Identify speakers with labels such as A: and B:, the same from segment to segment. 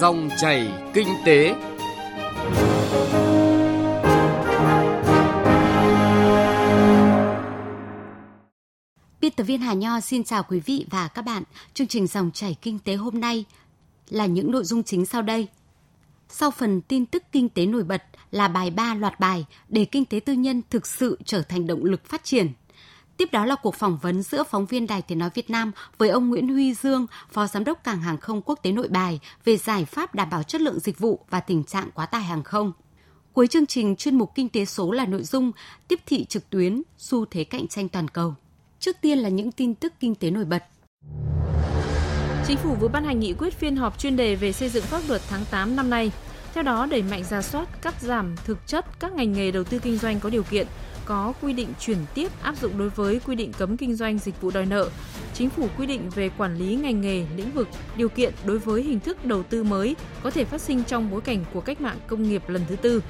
A: Dòng chảy kinh tế.
B: Biên tập viên Hà Nho xin chào quý vị và các bạn. Chương trình Dòng chảy kinh tế hôm nay là những nội dung chính sau đây. Sau phần tin tức kinh tế nổi bật là bài 3 loạt bài để kinh tế tư nhân thực sự trở thành động lực phát triển. Tiếp đó là cuộc phỏng vấn giữa phóng viên Đài Tiếng Nói Việt Nam với ông Nguyễn Huy Dương, Phó Giám đốc Cảng Hàng không Quốc tế Nội Bài về giải pháp đảm bảo chất lượng dịch vụ và tình trạng quá tải hàng không. Cuối chương trình, chuyên mục Kinh tế số là nội dung tiếp thị trực tuyến, xu thế cạnh tranh toàn cầu. Trước tiên là những tin tức kinh tế nổi bật.
C: Chính phủ vừa ban hành nghị quyết phiên họp chuyên đề về xây dựng pháp luật tháng 8 năm nay. Theo đó, đẩy mạnh ra soát, cắt giảm thực chất các ngành nghề đầu tư kinh doanh có điều kiện, có quy định chuyển tiếp áp dụng đối với quy định cấm kinh doanh dịch vụ đòi nợ. Chính phủ quy định về quản lý ngành nghề, lĩnh vực, điều kiện đối với hình thức đầu tư mới có thể phát sinh trong bối cảnh của cách mạng công nghiệp lần thứ tư.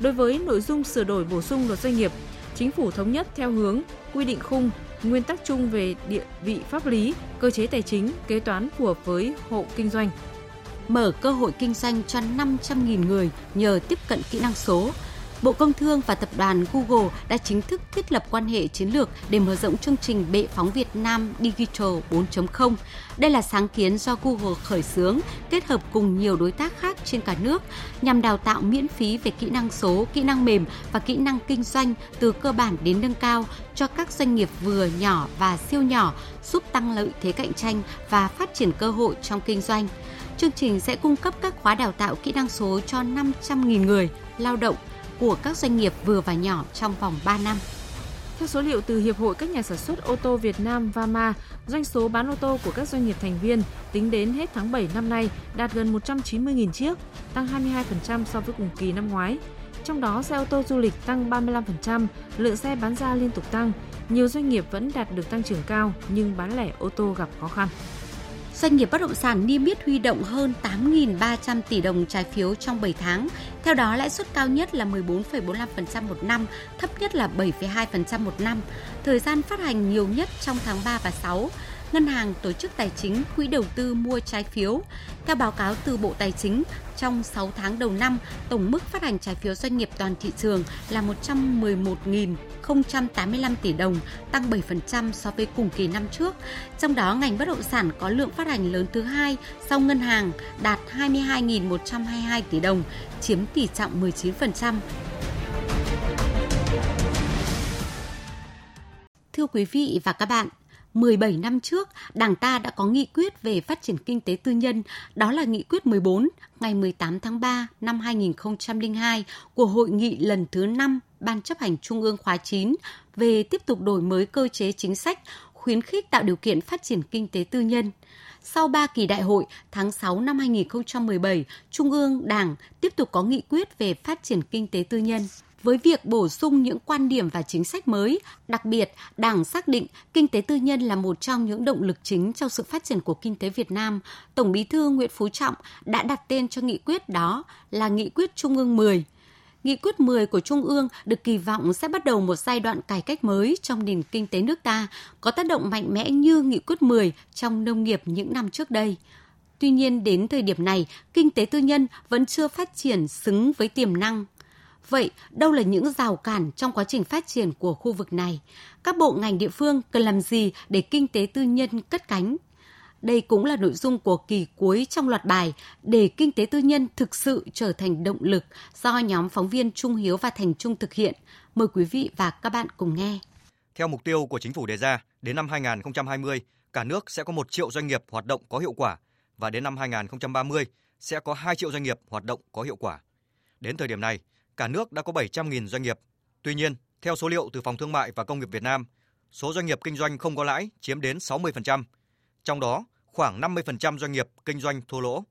C: Đối với nội dung sửa đổi bổ sung luật doanh nghiệp, chính phủ thống nhất theo hướng quy định khung, nguyên tắc chung về địa vị pháp lý, cơ chế tài chính, kế toán phù hợp với hộ kinh doanh.
B: Mở cơ hội kinh doanh cho 500.000 người nhờ tiếp cận kỹ năng số, Bộ Công Thương và tập đoàn Google đã chính thức thiết lập quan hệ chiến lược để mở rộng chương trình bệ phóng Việt Nam Digital 4.0. Đây là sáng kiến do Google khởi xướng kết hợp cùng nhiều đối tác khác trên cả nước nhằm đào tạo miễn phí về kỹ năng số, kỹ năng mềm và kỹ năng kinh doanh từ cơ bản đến nâng cao cho các doanh nghiệp vừa, nhỏ và siêu nhỏ, giúp tăng lợi thế cạnh tranh và phát triển cơ hội trong kinh doanh. Chương trình sẽ cung cấp các khóa đào tạo kỹ năng số cho 500.000 người lao động của các doanh nghiệp vừa và nhỏ trong vòng 3 năm.
C: Theo số liệu từ Hiệp hội các nhà sản xuất ô tô Việt Nam VAMA, doanh số bán ô tô của các doanh nghiệp thành viên tính đến hết tháng 7 năm nay đạt gần 190.000 chiếc, tăng 22% so với cùng kỳ năm ngoái. Trong đó, xe ô tô du lịch tăng 35%, lượng xe bán ra liên tục tăng. Nhiều doanh nghiệp vẫn đạt được tăng trưởng cao nhưng bán lẻ ô tô gặp khó khăn
B: doanh nghiệp bất động sản niêm yết huy động hơn 8.300 tỷ đồng trái phiếu trong 7 tháng. Theo đó, lãi suất cao nhất là 14,45% một năm, thấp nhất là 7,2% một năm. Thời gian phát hành nhiều nhất trong tháng 3 và 6 ngân hàng, tổ chức tài chính, quỹ đầu tư mua trái phiếu. Theo báo cáo từ Bộ Tài chính, trong 6 tháng đầu năm, tổng mức phát hành trái phiếu doanh nghiệp toàn thị trường là 111.085 tỷ đồng, tăng 7% so với cùng kỳ năm trước. Trong đó, ngành bất động sản có lượng phát hành lớn thứ hai sau ngân hàng đạt 22.122 tỷ đồng, chiếm tỷ trọng 19%. Thưa quý vị và các bạn, 17 năm trước, Đảng ta đã có nghị quyết về phát triển kinh tế tư nhân, đó là nghị quyết 14 ngày 18 tháng 3 năm 2002 của Hội nghị lần thứ 5 Ban chấp hành Trung ương khóa 9 về tiếp tục đổi mới cơ chế chính sách, khuyến khích tạo điều kiện phát triển kinh tế tư nhân. Sau 3 kỳ đại hội, tháng 6 năm 2017, Trung ương Đảng tiếp tục có nghị quyết về phát triển kinh tế tư nhân với việc bổ sung những quan điểm và chính sách mới. Đặc biệt, Đảng xác định kinh tế tư nhân là một trong những động lực chính trong sự phát triển của kinh tế Việt Nam. Tổng Bí thư Nguyễn Phú Trọng đã đặt tên cho nghị quyết đó là Nghị quyết Trung ương 10. Nghị quyết 10 của Trung ương được kỳ vọng sẽ bắt đầu một giai đoạn cải cách mới trong nền kinh tế nước ta, có tác động mạnh mẽ như Nghị quyết 10 trong nông nghiệp những năm trước đây. Tuy nhiên, đến thời điểm này, kinh tế tư nhân vẫn chưa phát triển xứng với tiềm năng Vậy, đâu là những rào cản trong quá trình phát triển của khu vực này? Các bộ ngành địa phương cần làm gì để kinh tế tư nhân cất cánh? Đây cũng là nội dung của kỳ cuối trong loạt bài để kinh tế tư nhân thực sự trở thành động lực do nhóm phóng viên Trung Hiếu và Thành Trung thực hiện. Mời quý vị và các bạn cùng nghe.
D: Theo mục tiêu của chính phủ đề ra, đến năm 2020, cả nước sẽ có 1 triệu doanh nghiệp hoạt động có hiệu quả và đến năm 2030 sẽ có 2 triệu doanh nghiệp hoạt động có hiệu quả. Đến thời điểm này, cả nước đã có 700.000 doanh nghiệp. Tuy nhiên, theo số liệu từ Phòng Thương mại và Công nghiệp Việt Nam, số doanh nghiệp kinh doanh không có lãi chiếm đến 60%, trong đó khoảng 50% doanh nghiệp kinh doanh thua lỗ.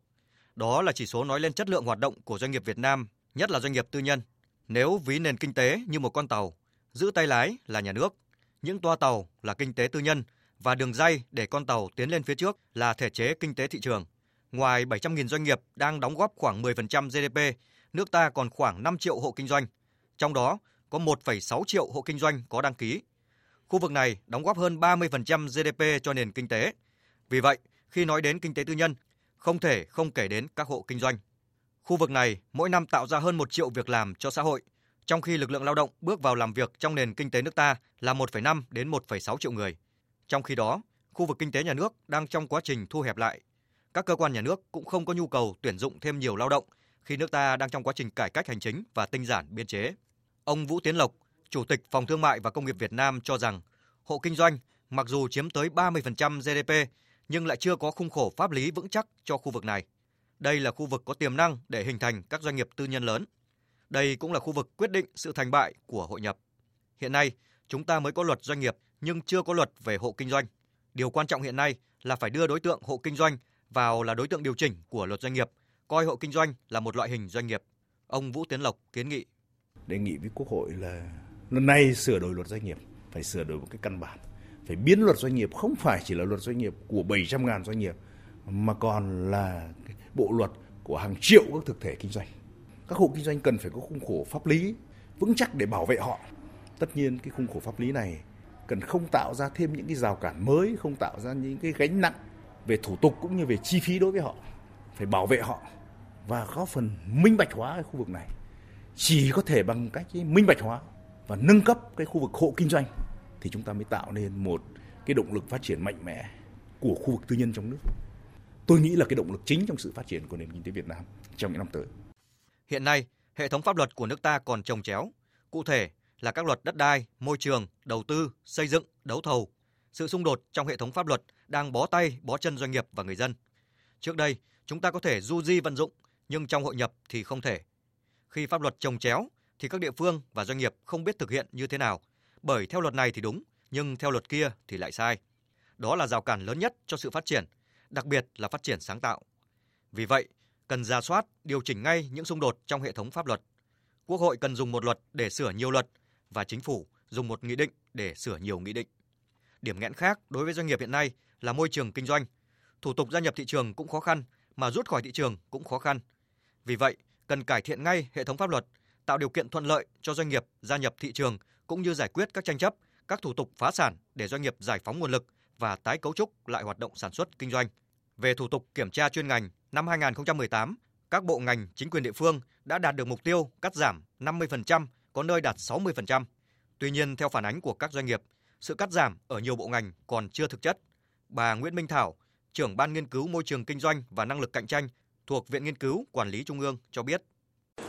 D: Đó là chỉ số nói lên chất lượng hoạt động của doanh nghiệp Việt Nam, nhất là doanh nghiệp tư nhân. Nếu ví nền kinh tế như một con tàu, giữ tay lái là nhà nước, những toa tàu là kinh tế tư nhân và đường dây để con tàu tiến lên phía trước là thể chế kinh tế thị trường. Ngoài 700.000 doanh nghiệp đang đóng góp khoảng 10% GDP nước ta còn khoảng 5 triệu hộ kinh doanh, trong đó có 1,6 triệu hộ kinh doanh có đăng ký. Khu vực này đóng góp hơn 30% GDP cho nền kinh tế. Vì vậy, khi nói đến kinh tế tư nhân, không thể không kể đến các hộ kinh doanh. Khu vực này mỗi năm tạo ra hơn 1 triệu việc làm cho xã hội, trong khi lực lượng lao động bước vào làm việc trong nền kinh tế nước ta là 1,5 đến 1,6 triệu người. Trong khi đó, khu vực kinh tế nhà nước đang trong quá trình thu hẹp lại. Các cơ quan nhà nước cũng không có nhu cầu tuyển dụng thêm nhiều lao động khi nước ta đang trong quá trình cải cách hành chính và tinh giản biên chế. Ông Vũ Tiến Lộc, Chủ tịch Phòng Thương mại và Công nghiệp Việt Nam cho rằng hộ kinh doanh mặc dù chiếm tới 30% GDP nhưng lại chưa có khung khổ pháp lý vững chắc cho khu vực này. Đây là khu vực có tiềm năng để hình thành các doanh nghiệp tư nhân lớn. Đây cũng là khu vực quyết định sự thành bại của hội nhập. Hiện nay, chúng ta mới có luật doanh nghiệp nhưng chưa có luật về hộ kinh doanh. Điều quan trọng hiện nay là phải đưa đối tượng hộ kinh doanh vào là đối tượng điều chỉnh của luật doanh nghiệp, coi hộ kinh doanh là một loại hình doanh nghiệp. Ông Vũ Tiến Lộc kiến nghị.
E: Đề nghị với Quốc hội là lần này sửa đổi luật doanh nghiệp, phải sửa đổi một cái căn bản. Phải biến luật doanh nghiệp không phải chỉ là luật doanh nghiệp của 700.000 doanh nghiệp, mà còn là bộ luật của hàng triệu các thực thể kinh doanh. Các hộ kinh doanh cần phải có khung khổ pháp lý vững chắc để bảo vệ họ. Tất nhiên cái khung khổ pháp lý này cần không tạo ra thêm những cái rào cản mới, không tạo ra những cái gánh nặng về thủ tục cũng như về chi phí đối với họ. Phải bảo vệ họ và có phần minh bạch hóa cái khu vực này. Chỉ có thể bằng cách minh bạch hóa và nâng cấp cái khu vực hộ kinh doanh thì chúng ta mới tạo nên một cái động lực phát triển mạnh mẽ của khu vực tư nhân trong nước. Tôi nghĩ là cái động lực chính trong sự phát triển của nền kinh tế Việt Nam trong những năm tới.
D: Hiện nay, hệ thống pháp luật của nước ta còn trồng chéo. Cụ thể là các luật đất đai, môi trường, đầu tư, xây dựng, đấu thầu. Sự xung đột trong hệ thống pháp luật đang bó tay, bó chân doanh nghiệp và người dân. Trước đây, chúng ta có thể du di vận dụng, nhưng trong hội nhập thì không thể. Khi pháp luật trồng chéo thì các địa phương và doanh nghiệp không biết thực hiện như thế nào, bởi theo luật này thì đúng, nhưng theo luật kia thì lại sai. Đó là rào cản lớn nhất cho sự phát triển, đặc biệt là phát triển sáng tạo. Vì vậy, cần ra soát, điều chỉnh ngay những xung đột trong hệ thống pháp luật. Quốc hội cần dùng một luật để sửa nhiều luật và chính phủ dùng một nghị định để sửa nhiều nghị định. Điểm nghẽn khác đối với doanh nghiệp hiện nay là môi trường kinh doanh. Thủ tục gia nhập thị trường cũng khó khăn, mà rút khỏi thị trường cũng khó khăn. Vì vậy, cần cải thiện ngay hệ thống pháp luật, tạo điều kiện thuận lợi cho doanh nghiệp gia nhập thị trường cũng như giải quyết các tranh chấp, các thủ tục phá sản để doanh nghiệp giải phóng nguồn lực và tái cấu trúc lại hoạt động sản xuất kinh doanh. Về thủ tục kiểm tra chuyên ngành, năm 2018, các bộ ngành, chính quyền địa phương đã đạt được mục tiêu cắt giảm 50%, có nơi đạt 60%. Tuy nhiên, theo phản ánh của các doanh nghiệp, sự cắt giảm ở nhiều bộ ngành còn chưa thực chất. Bà Nguyễn Minh Thảo, trưởng ban nghiên cứu môi trường kinh doanh và năng lực cạnh tranh thuộc Viện Nghiên cứu Quản lý Trung ương cho biết.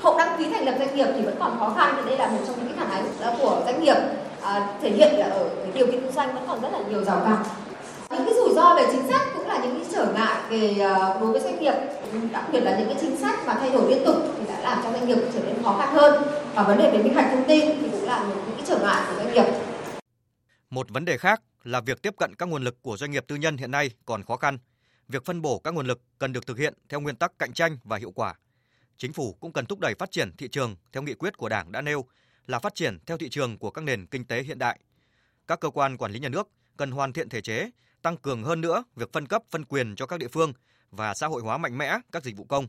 F: Hậu đăng ký thành lập doanh nghiệp thì vẫn còn khó khăn, thì đây là một trong những cái phản ánh của doanh nghiệp à, thể hiện là ở cái điều kiện kinh doanh vẫn còn rất là nhiều rào cản. Những cái rủi ro về chính sách cũng là những cái trở ngại về uh, đối với doanh nghiệp, đặc biệt là những cái chính sách mà thay đổi liên tục thì đã làm cho doanh nghiệp trở nên khó khăn hơn. Và vấn đề về minh bạch thông tin thì cũng là những cái trở ngại của doanh nghiệp.
D: Một vấn đề khác là việc tiếp cận các nguồn lực của doanh nghiệp tư nhân hiện nay còn khó khăn. Việc phân bổ các nguồn lực cần được thực hiện theo nguyên tắc cạnh tranh và hiệu quả. Chính phủ cũng cần thúc đẩy phát triển thị trường theo nghị quyết của Đảng đã nêu là phát triển theo thị trường của các nền kinh tế hiện đại. Các cơ quan quản lý nhà nước cần hoàn thiện thể chế, tăng cường hơn nữa việc phân cấp phân quyền cho các địa phương và xã hội hóa mạnh mẽ các dịch vụ công.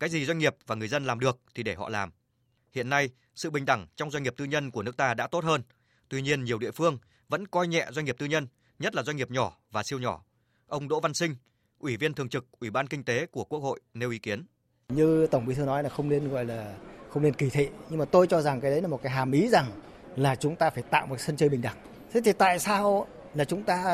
D: Cái gì doanh nghiệp và người dân làm được thì để họ làm. Hiện nay, sự bình đẳng trong doanh nghiệp tư nhân của nước ta đã tốt hơn. Tuy nhiên, nhiều địa phương vẫn coi nhẹ doanh nghiệp tư nhân, nhất là doanh nghiệp nhỏ và siêu nhỏ. Ông Đỗ Văn Sinh, Ủy viên thường trực Ủy ban Kinh tế của Quốc hội nêu ý kiến.
G: Như Tổng Bí thư nói là không nên gọi là không nên kỳ thị, nhưng mà tôi cho rằng cái đấy là một cái hàm ý rằng là chúng ta phải tạo một sân chơi bình đẳng. Thế thì tại sao là chúng ta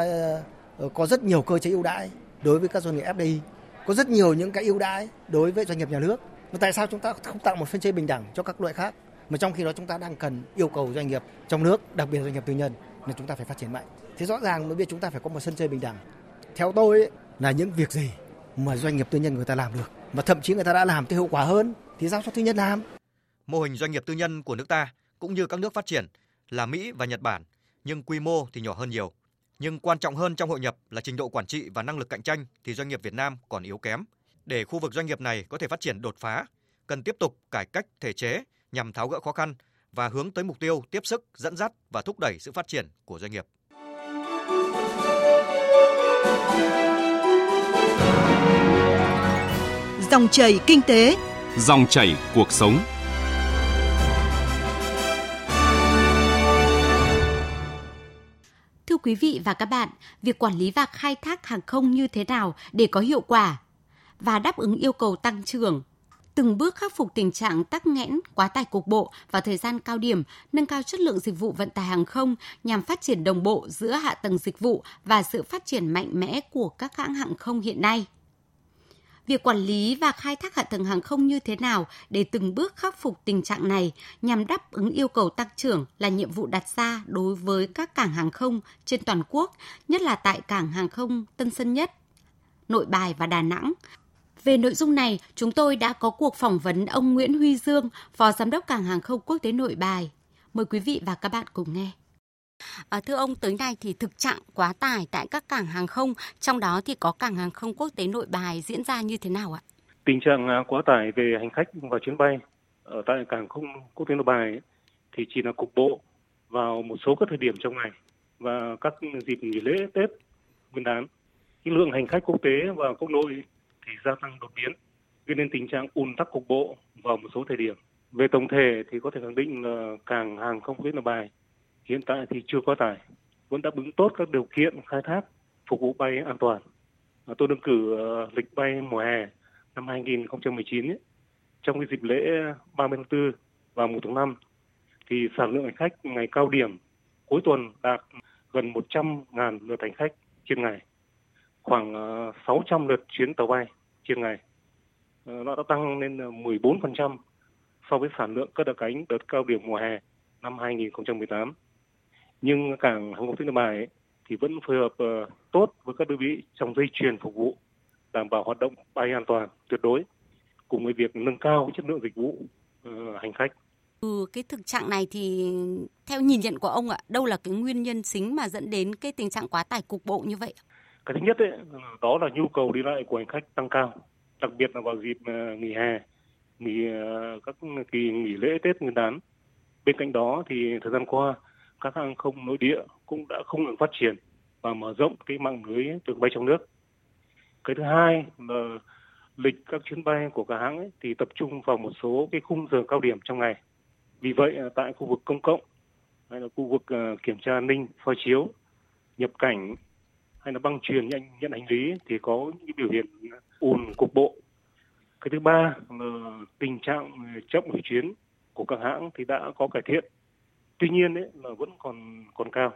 G: ờ, có rất nhiều cơ chế ưu đãi đối với các doanh nghiệp FDI, có rất nhiều những cái ưu đãi đối với doanh nghiệp nhà nước. Mà tại sao chúng ta không tạo một sân chơi bình đẳng cho các loại khác? Mà trong khi đó chúng ta đang cần yêu cầu doanh nghiệp trong nước, đặc biệt doanh nghiệp tư nhân là chúng ta phải phát triển mạnh. Thế rõ ràng mới biết chúng ta phải có một sân chơi bình đẳng. Theo tôi ấy, là những việc gì mà doanh nghiệp tư nhân người ta làm được, mà thậm chí người ta đã làm thì hiệu quả hơn thì giao cho tư nhân làm.
D: Mô hình doanh nghiệp tư nhân của nước ta cũng như các nước phát triển là Mỹ và Nhật Bản, nhưng quy mô thì nhỏ hơn nhiều. Nhưng quan trọng hơn trong hội nhập là trình độ quản trị và năng lực cạnh tranh thì doanh nghiệp Việt Nam còn yếu kém. Để khu vực doanh nghiệp này có thể phát triển đột phá, cần tiếp tục cải cách thể chế nhằm tháo gỡ khó khăn và hướng tới mục tiêu tiếp sức, dẫn dắt và thúc đẩy sự phát triển của doanh nghiệp.
H: Dòng chảy kinh tế,
I: dòng chảy cuộc sống.
B: Thưa quý vị và các bạn, việc quản lý và khai thác hàng không như thế nào để có hiệu quả? và đáp ứng yêu cầu tăng trưởng từng bước khắc phục tình trạng tắc nghẽn, quá tải cục bộ vào thời gian cao điểm, nâng cao chất lượng dịch vụ vận tải hàng không nhằm phát triển đồng bộ giữa hạ tầng dịch vụ và sự phát triển mạnh mẽ của các hãng hàng không hiện nay. Việc quản lý và khai thác hạ tầng hàng không như thế nào để từng bước khắc phục tình trạng này nhằm đáp ứng yêu cầu tăng trưởng là nhiệm vụ đặt ra đối với các cảng hàng không trên toàn quốc, nhất là tại cảng hàng không Tân Sơn Nhất, Nội Bài và Đà Nẵng, về nội dung này, chúng tôi đã có cuộc phỏng vấn ông Nguyễn Huy Dương, Phó Giám đốc Cảng hàng không quốc tế Nội Bài. Mời quý vị và các bạn cùng nghe. À, thưa ông, tới nay thì thực trạng quá tải tại các cảng hàng không, trong đó thì có cảng hàng không quốc tế Nội Bài diễn ra như thế nào ạ?
J: Tình trạng à, quá tải về hành khách và chuyến bay ở tại cảng không quốc tế Nội Bài thì chỉ là cục bộ vào một số các thời điểm trong ngày và các dịp nghỉ lễ Tết, Nguyên đán. Cái lượng hành khách quốc tế và quốc nội thì gia tăng đột biến, gây nên tình trạng ùn tắc cục bộ vào một số thời điểm. Về tổng thể thì có thể khẳng định là cảng hàng không quốc tế Nội Bài hiện tại thì chưa quá tải, vẫn đáp ứng tốt các điều kiện khai thác phục vụ bay an toàn. À, tôi đơn cử ờ, lịch bay mùa hè năm 2019 ấy, trong cái dịp lễ 30 tháng 4 và 1 tháng 5 thì sản lượng hành khách ngày cao điểm cuối tuần đạt gần 100.000 lượt hành khách trên ngày khoảng ờ, 600 lượt chuyến tàu bay trên ngày. Ờ, nó đã tăng lên ờ, 14% so với sản lượng cất đặt cánh đợt cao điểm mùa hè năm 2018. Nhưng cảng hàng không Nội Bài thì vẫn phối hợp ờ, tốt với các đơn vị trong dây chuyền phục vụ, đảm bảo hoạt động bay an toàn tuyệt đối, cùng với việc nâng cao chất lượng dịch vụ uh, hành khách.
B: Ừ, cái thực trạng này thì theo nhìn nhận của ông ạ, đâu là cái nguyên nhân chính mà dẫn đến cái tình trạng quá tải cục bộ như vậy?
J: Cái thứ nhất ấy, đó là nhu cầu đi lại của hành khách tăng cao đặc biệt là vào dịp ờ, nghỉ hè nghỉ ờ, các kỳ nghỉ lễ tết nguyên đán. Bên cạnh đó thì thời gian qua các hàng không nội địa cũng đã không ngừng phát triển và mở rộng cái mạng lưới đường bay trong nước. Cái thứ hai là lịch các chuyến bay của cả hãng ấy, thì tập trung vào một số cái khung giờ cao điểm trong ngày. Vì vậy ờ, tại khu vực công cộng hay là khu vực kiểm tra an ninh soi chiếu nhập cảnh hay là băng truyền nhận, nhận hành lý thì có những biểu hiện ùn cục bộ. Cái thứ ba là tình trạng chậm hủy chuyến của các hãng thì đã có cải thiện. Tuy nhiên ấy, là vẫn còn còn cao.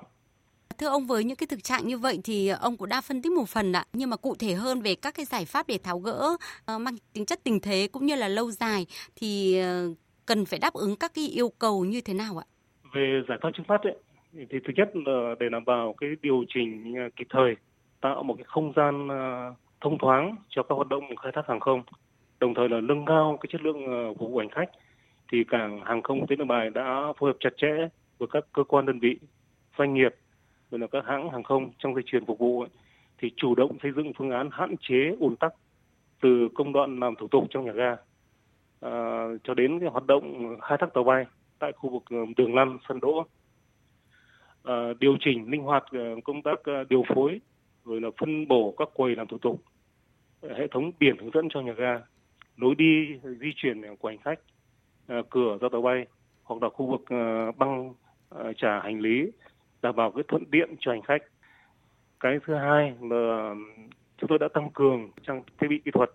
B: Thưa ông với những cái thực trạng như vậy thì ông cũng đã phân tích một phần ạ, nhưng mà cụ thể hơn về các cái giải pháp để tháo gỡ uh, mang tính chất tình thế cũng như là lâu dài thì uh, cần phải đáp ứng các cái yêu cầu như thế nào ạ?
J: Về giải pháp trước mắt ấy, thì thứ nhất là để đảm bảo cái điều chỉnh à, kịp thời tạo một cái không gian à, thông thoáng cho các hoạt động khai thác hàng không đồng thời là nâng cao cái chất lượng à, phục vụ hành khách. Thì cảng hàng không quốc tế nội bài đã phối hợp chặt chẽ với các cơ quan đơn vị doanh nghiệp rồi là các hãng hàng không trong dây chuyền phục vụ ấy, thì chủ động xây dựng phương án hạn chế ùn tắc từ công đoạn làm thủ tục trong nhà ga à, cho đến cái hoạt động khai thác tàu bay tại khu vực đường lăn sân đỗ uh, điều chỉnh linh hoạt uh, công tác uh, điều phối rồi là phân bổ các quầy làm thủ tục hệ thống biển hướng dẫn cho nhà ga lối đi di chuyển của hành khách cửa ra tàu bay hoặc là khu vực băng trả hành lý đảm bảo cái thuận tiện cho hành khách. Cái thứ hai là chúng tôi đã tăng cường trang thiết bị kỹ thuật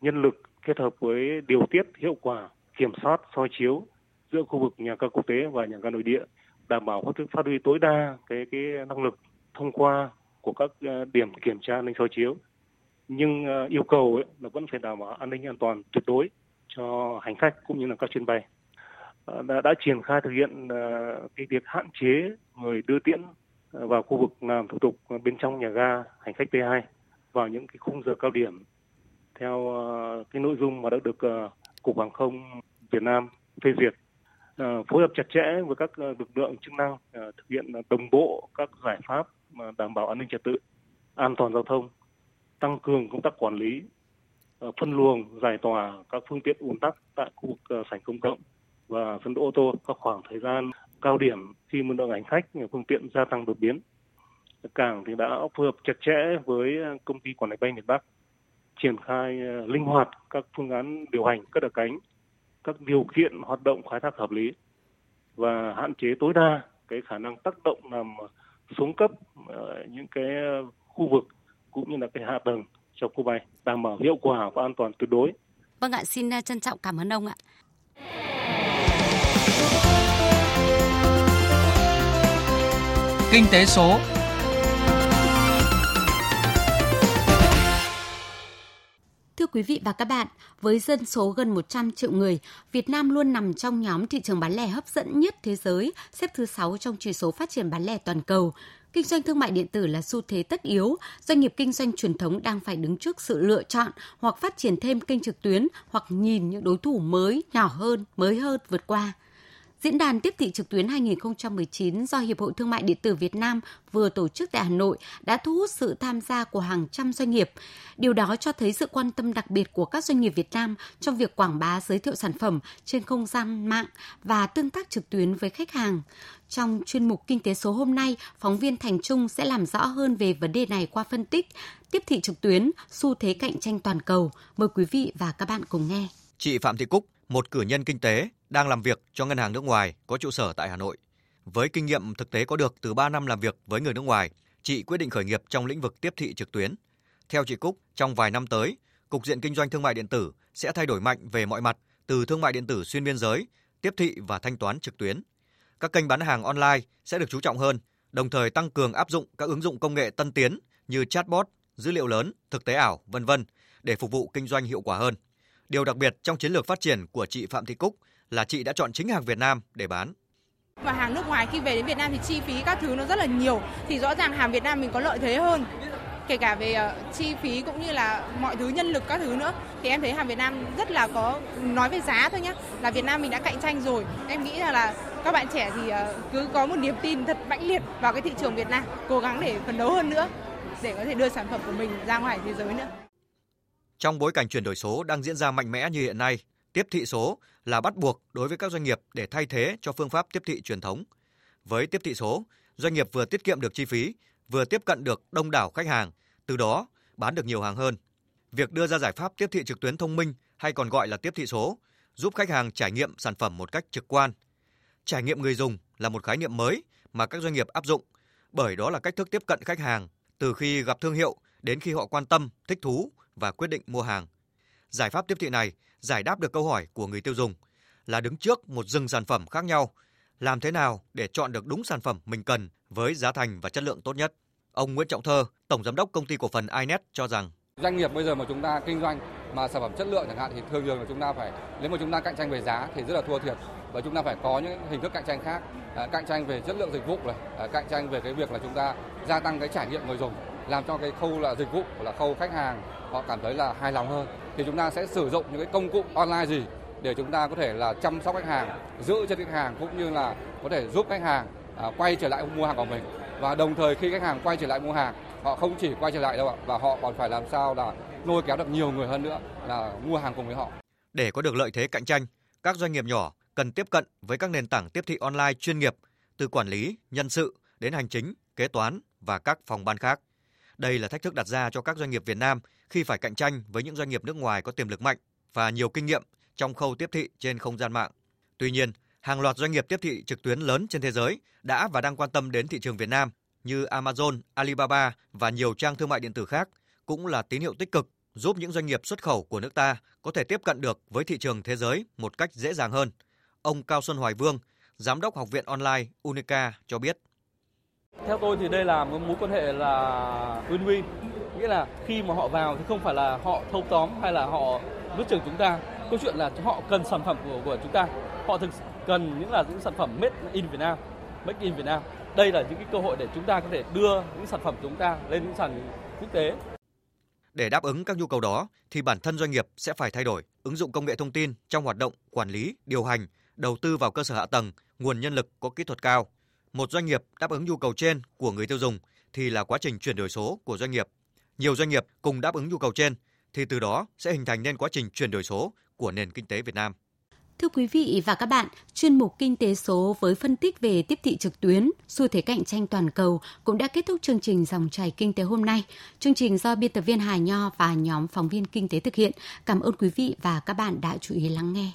J: nhân lực kết hợp với điều tiết hiệu quả kiểm soát soi chiếu giữa khu vực nhà ga quốc tế và nhà ga nội địa đảm bảo phát huy tối đa cái cái năng lực thông qua của các ờ, điểm kiểm tra an ninh soi chiếu. Nhưng ờ, yêu cầu ấy là vẫn phải đảm bảo an ninh an toàn tuyệt đối cho hành khách cũng như là các chuyến bay. Ờ, đã, đã triển khai thực hiện cái việc hạn chế người đưa tiễn vào khu vực làm thủ tục bên trong nhà ga hành khách T2 vào những cái khung giờ cao điểm theo cái nội dung mà đã được cục hàng không Việt Nam phê duyệt. Ờ, phối hợp chặt chẽ với các ờ, lực lượng chức năng ờ, thực hiện đồng bộ các giải pháp đảm bảo an ninh trật tự, an toàn giao thông, tăng cường công tác quản lý, phân luồng, giải tỏa các phương tiện ùn tắc tại khu vực sảnh công cộng và sân đỗ ô tô các khoảng thời gian cao điểm khi mật độ hành khách phương tiện gia tăng đột biến. Cảng thì đã phối hợp chặt chẽ với công ty quản lý bay miền Bắc triển khai linh hoạt các phương án điều hành cất đợt cánh các điều kiện hoạt động khai thác hợp lý và hạn chế tối đa cái khả năng tác động làm xuống cấp uh, những cái khu vực cũng như là cái hạ tầng cho khu bay đảm bảo hiệu quả và an toàn tuyệt đối.
B: Vâng ạ, xin trân trọng cảm ơn ông ạ.
A: Kinh tế số
B: quý vị và các bạn, với dân số gần 100 triệu người, Việt Nam luôn nằm trong nhóm thị trường bán lẻ hấp dẫn nhất thế giới, xếp thứ 6 trong chỉ số phát triển bán lẻ toàn cầu. Kinh doanh thương mại điện tử là xu thế tất yếu, doanh nghiệp kinh doanh truyền thống đang phải đứng trước sự lựa chọn hoặc phát triển thêm kênh trực tuyến hoặc nhìn những đối thủ mới, nhỏ hơn, mới hơn vượt qua. Diễn đàn tiếp thị trực tuyến 2019 do Hiệp hội Thương mại điện tử Việt Nam vừa tổ chức tại Hà Nội đã thu hút sự tham gia của hàng trăm doanh nghiệp. Điều đó cho thấy sự quan tâm đặc biệt của các doanh nghiệp Việt Nam trong việc quảng bá giới thiệu sản phẩm trên không gian mạng và tương tác trực tuyến với khách hàng. Trong chuyên mục Kinh tế số hôm nay, phóng viên Thành Trung sẽ làm rõ hơn về vấn đề này qua phân tích tiếp thị trực tuyến, xu thế cạnh tranh toàn cầu. Mời quý vị và các bạn cùng nghe.
D: Chị Phạm Thị Cúc, một cử nhân kinh tế đang làm việc cho ngân hàng nước ngoài có trụ sở tại Hà Nội. Với kinh nghiệm thực tế có được từ 3 năm làm việc với người nước ngoài, chị quyết định khởi nghiệp trong lĩnh vực tiếp thị trực tuyến. Theo chị Cúc, trong vài năm tới, cục diện kinh doanh thương mại điện tử sẽ thay đổi mạnh về mọi mặt, từ thương mại điện tử xuyên biên giới, tiếp thị và thanh toán trực tuyến. Các kênh bán hàng online sẽ được chú trọng hơn, đồng thời tăng cường áp dụng các ứng dụng công nghệ tân tiến như chatbot, dữ liệu lớn, thực tế ảo, vân vân để phục vụ kinh doanh hiệu quả hơn. Điều đặc biệt trong chiến lược phát triển của chị Phạm Thị Cúc là chị đã chọn chính hàng Việt Nam để bán.
K: Mà hàng nước ngoài khi về đến Việt Nam thì chi phí các thứ nó rất là nhiều thì rõ ràng hàng Việt Nam mình có lợi thế hơn. Kể cả về ờ, chi phí cũng như là mọi thứ nhân lực các thứ nữa. Thì em thấy hàng Việt Nam rất là có nói về giá thôi nhá là Việt Nam mình đã cạnh tranh rồi. Em nghĩ là, là các bạn trẻ thì ờ, cứ có một niềm tin thật mãnh liệt vào cái thị trường Việt Nam cố gắng để phấn đấu hơn nữa để có thể đưa sản phẩm của mình ra ngoài thế giới nữa
D: trong bối cảnh chuyển đổi số đang diễn ra mạnh mẽ như hiện nay, tiếp thị số là bắt buộc đối với các doanh nghiệp để thay thế cho phương pháp tiếp thị truyền thống. Với tiếp thị số, doanh nghiệp vừa tiết kiệm được chi phí, vừa tiếp cận được đông đảo khách hàng, từ đó bán được nhiều hàng hơn. Việc đưa ra giải pháp tiếp thị trực tuyến thông minh hay còn gọi là tiếp thị số giúp khách hàng trải nghiệm sản phẩm một cách trực quan. Trải nghiệm người dùng là một khái niệm mới mà các doanh nghiệp áp dụng, bởi đó là cách thức tiếp cận khách hàng từ khi gặp thương hiệu đến khi họ quan tâm, thích thú và quyết định mua hàng. Giải pháp tiếp thị này giải đáp được câu hỏi của người tiêu dùng là đứng trước một rừng sản phẩm khác nhau, làm thế nào để chọn được đúng sản phẩm mình cần với giá thành và chất lượng tốt nhất. Ông Nguyễn Trọng Thơ, Tổng Giám đốc Công ty Cổ phần iNet cho rằng
L: Doanh nghiệp bây giờ mà chúng ta kinh doanh mà sản phẩm chất lượng chẳng hạn thì thường thường là chúng ta phải nếu mà chúng ta cạnh tranh về giá thì rất là thua thiệt và chúng ta phải có những hình thức cạnh tranh khác, à, cạnh tranh về chất lượng dịch vụ này, à, cạnh tranh về cái việc là chúng ta gia tăng cái trải nghiệm người dùng, làm cho cái khâu là dịch vụ là khâu khách hàng họ cảm thấy là hài lòng hơn thì chúng ta sẽ sử dụng những cái công cụ online gì để chúng ta có thể là chăm sóc khách hàng, giữ cho khách hàng cũng như là có thể giúp khách hàng à, quay trở lại mua hàng của mình và đồng thời khi khách hàng quay trở lại mua hàng họ không chỉ quay trở lại đâu ạ và họ còn phải làm sao là lôi kéo được nhiều người hơn nữa là mua hàng cùng với họ.
D: Để có được lợi thế cạnh tranh, các doanh nghiệp nhỏ cần tiếp cận với các nền tảng tiếp thị online chuyên nghiệp từ quản lý, nhân sự đến hành chính, kế toán và các phòng ban khác. Đây là thách thức đặt ra cho các doanh nghiệp Việt Nam khi phải cạnh tranh với những doanh nghiệp nước ngoài có tiềm lực mạnh và nhiều kinh nghiệm trong khâu tiếp thị trên không gian mạng. Tuy nhiên, hàng loạt doanh nghiệp tiếp thị trực tuyến lớn trên thế giới đã và đang quan tâm đến thị trường Việt Nam như Amazon, Alibaba và nhiều trang thương mại điện tử khác cũng là tín hiệu tích cực giúp những doanh nghiệp xuất khẩu của nước ta có thể tiếp cận được với thị trường thế giới một cách dễ dàng hơn. Ông Cao Xuân Hoài Vương, Giám đốc Học viện Online Unica cho biết.
M: Theo tôi thì đây là một mối quan hệ là win-win, nghĩa là khi mà họ vào thì không phải là họ thâu tóm hay là họ nuốt chửng chúng ta. Câu chuyện là họ cần sản phẩm của của chúng ta, họ thực cần những là những sản phẩm made in Việt Nam, made in Việt Nam. Đây là những cái cơ hội để chúng ta có thể đưa những sản phẩm của chúng ta lên những sàn quốc tế.
D: Để đáp ứng các nhu cầu đó thì bản thân doanh nghiệp sẽ phải thay đổi, ứng dụng công nghệ thông tin trong hoạt động quản lý, điều hành, đầu tư vào cơ sở hạ tầng, nguồn nhân lực có kỹ thuật cao một doanh nghiệp đáp ứng nhu cầu trên của người tiêu dùng thì là quá trình chuyển đổi số của doanh nghiệp. Nhiều doanh nghiệp cùng đáp ứng nhu cầu trên thì từ đó sẽ hình thành nên quá trình chuyển đổi số của nền kinh tế Việt Nam.
B: Thưa quý vị và các bạn, chuyên mục Kinh tế số với phân tích về tiếp thị trực tuyến, xu thế cạnh tranh toàn cầu cũng đã kết thúc chương trình Dòng chảy Kinh tế hôm nay. Chương trình do biên tập viên Hà Nho và nhóm phóng viên Kinh tế thực hiện. Cảm ơn quý vị và các bạn đã chú ý lắng nghe.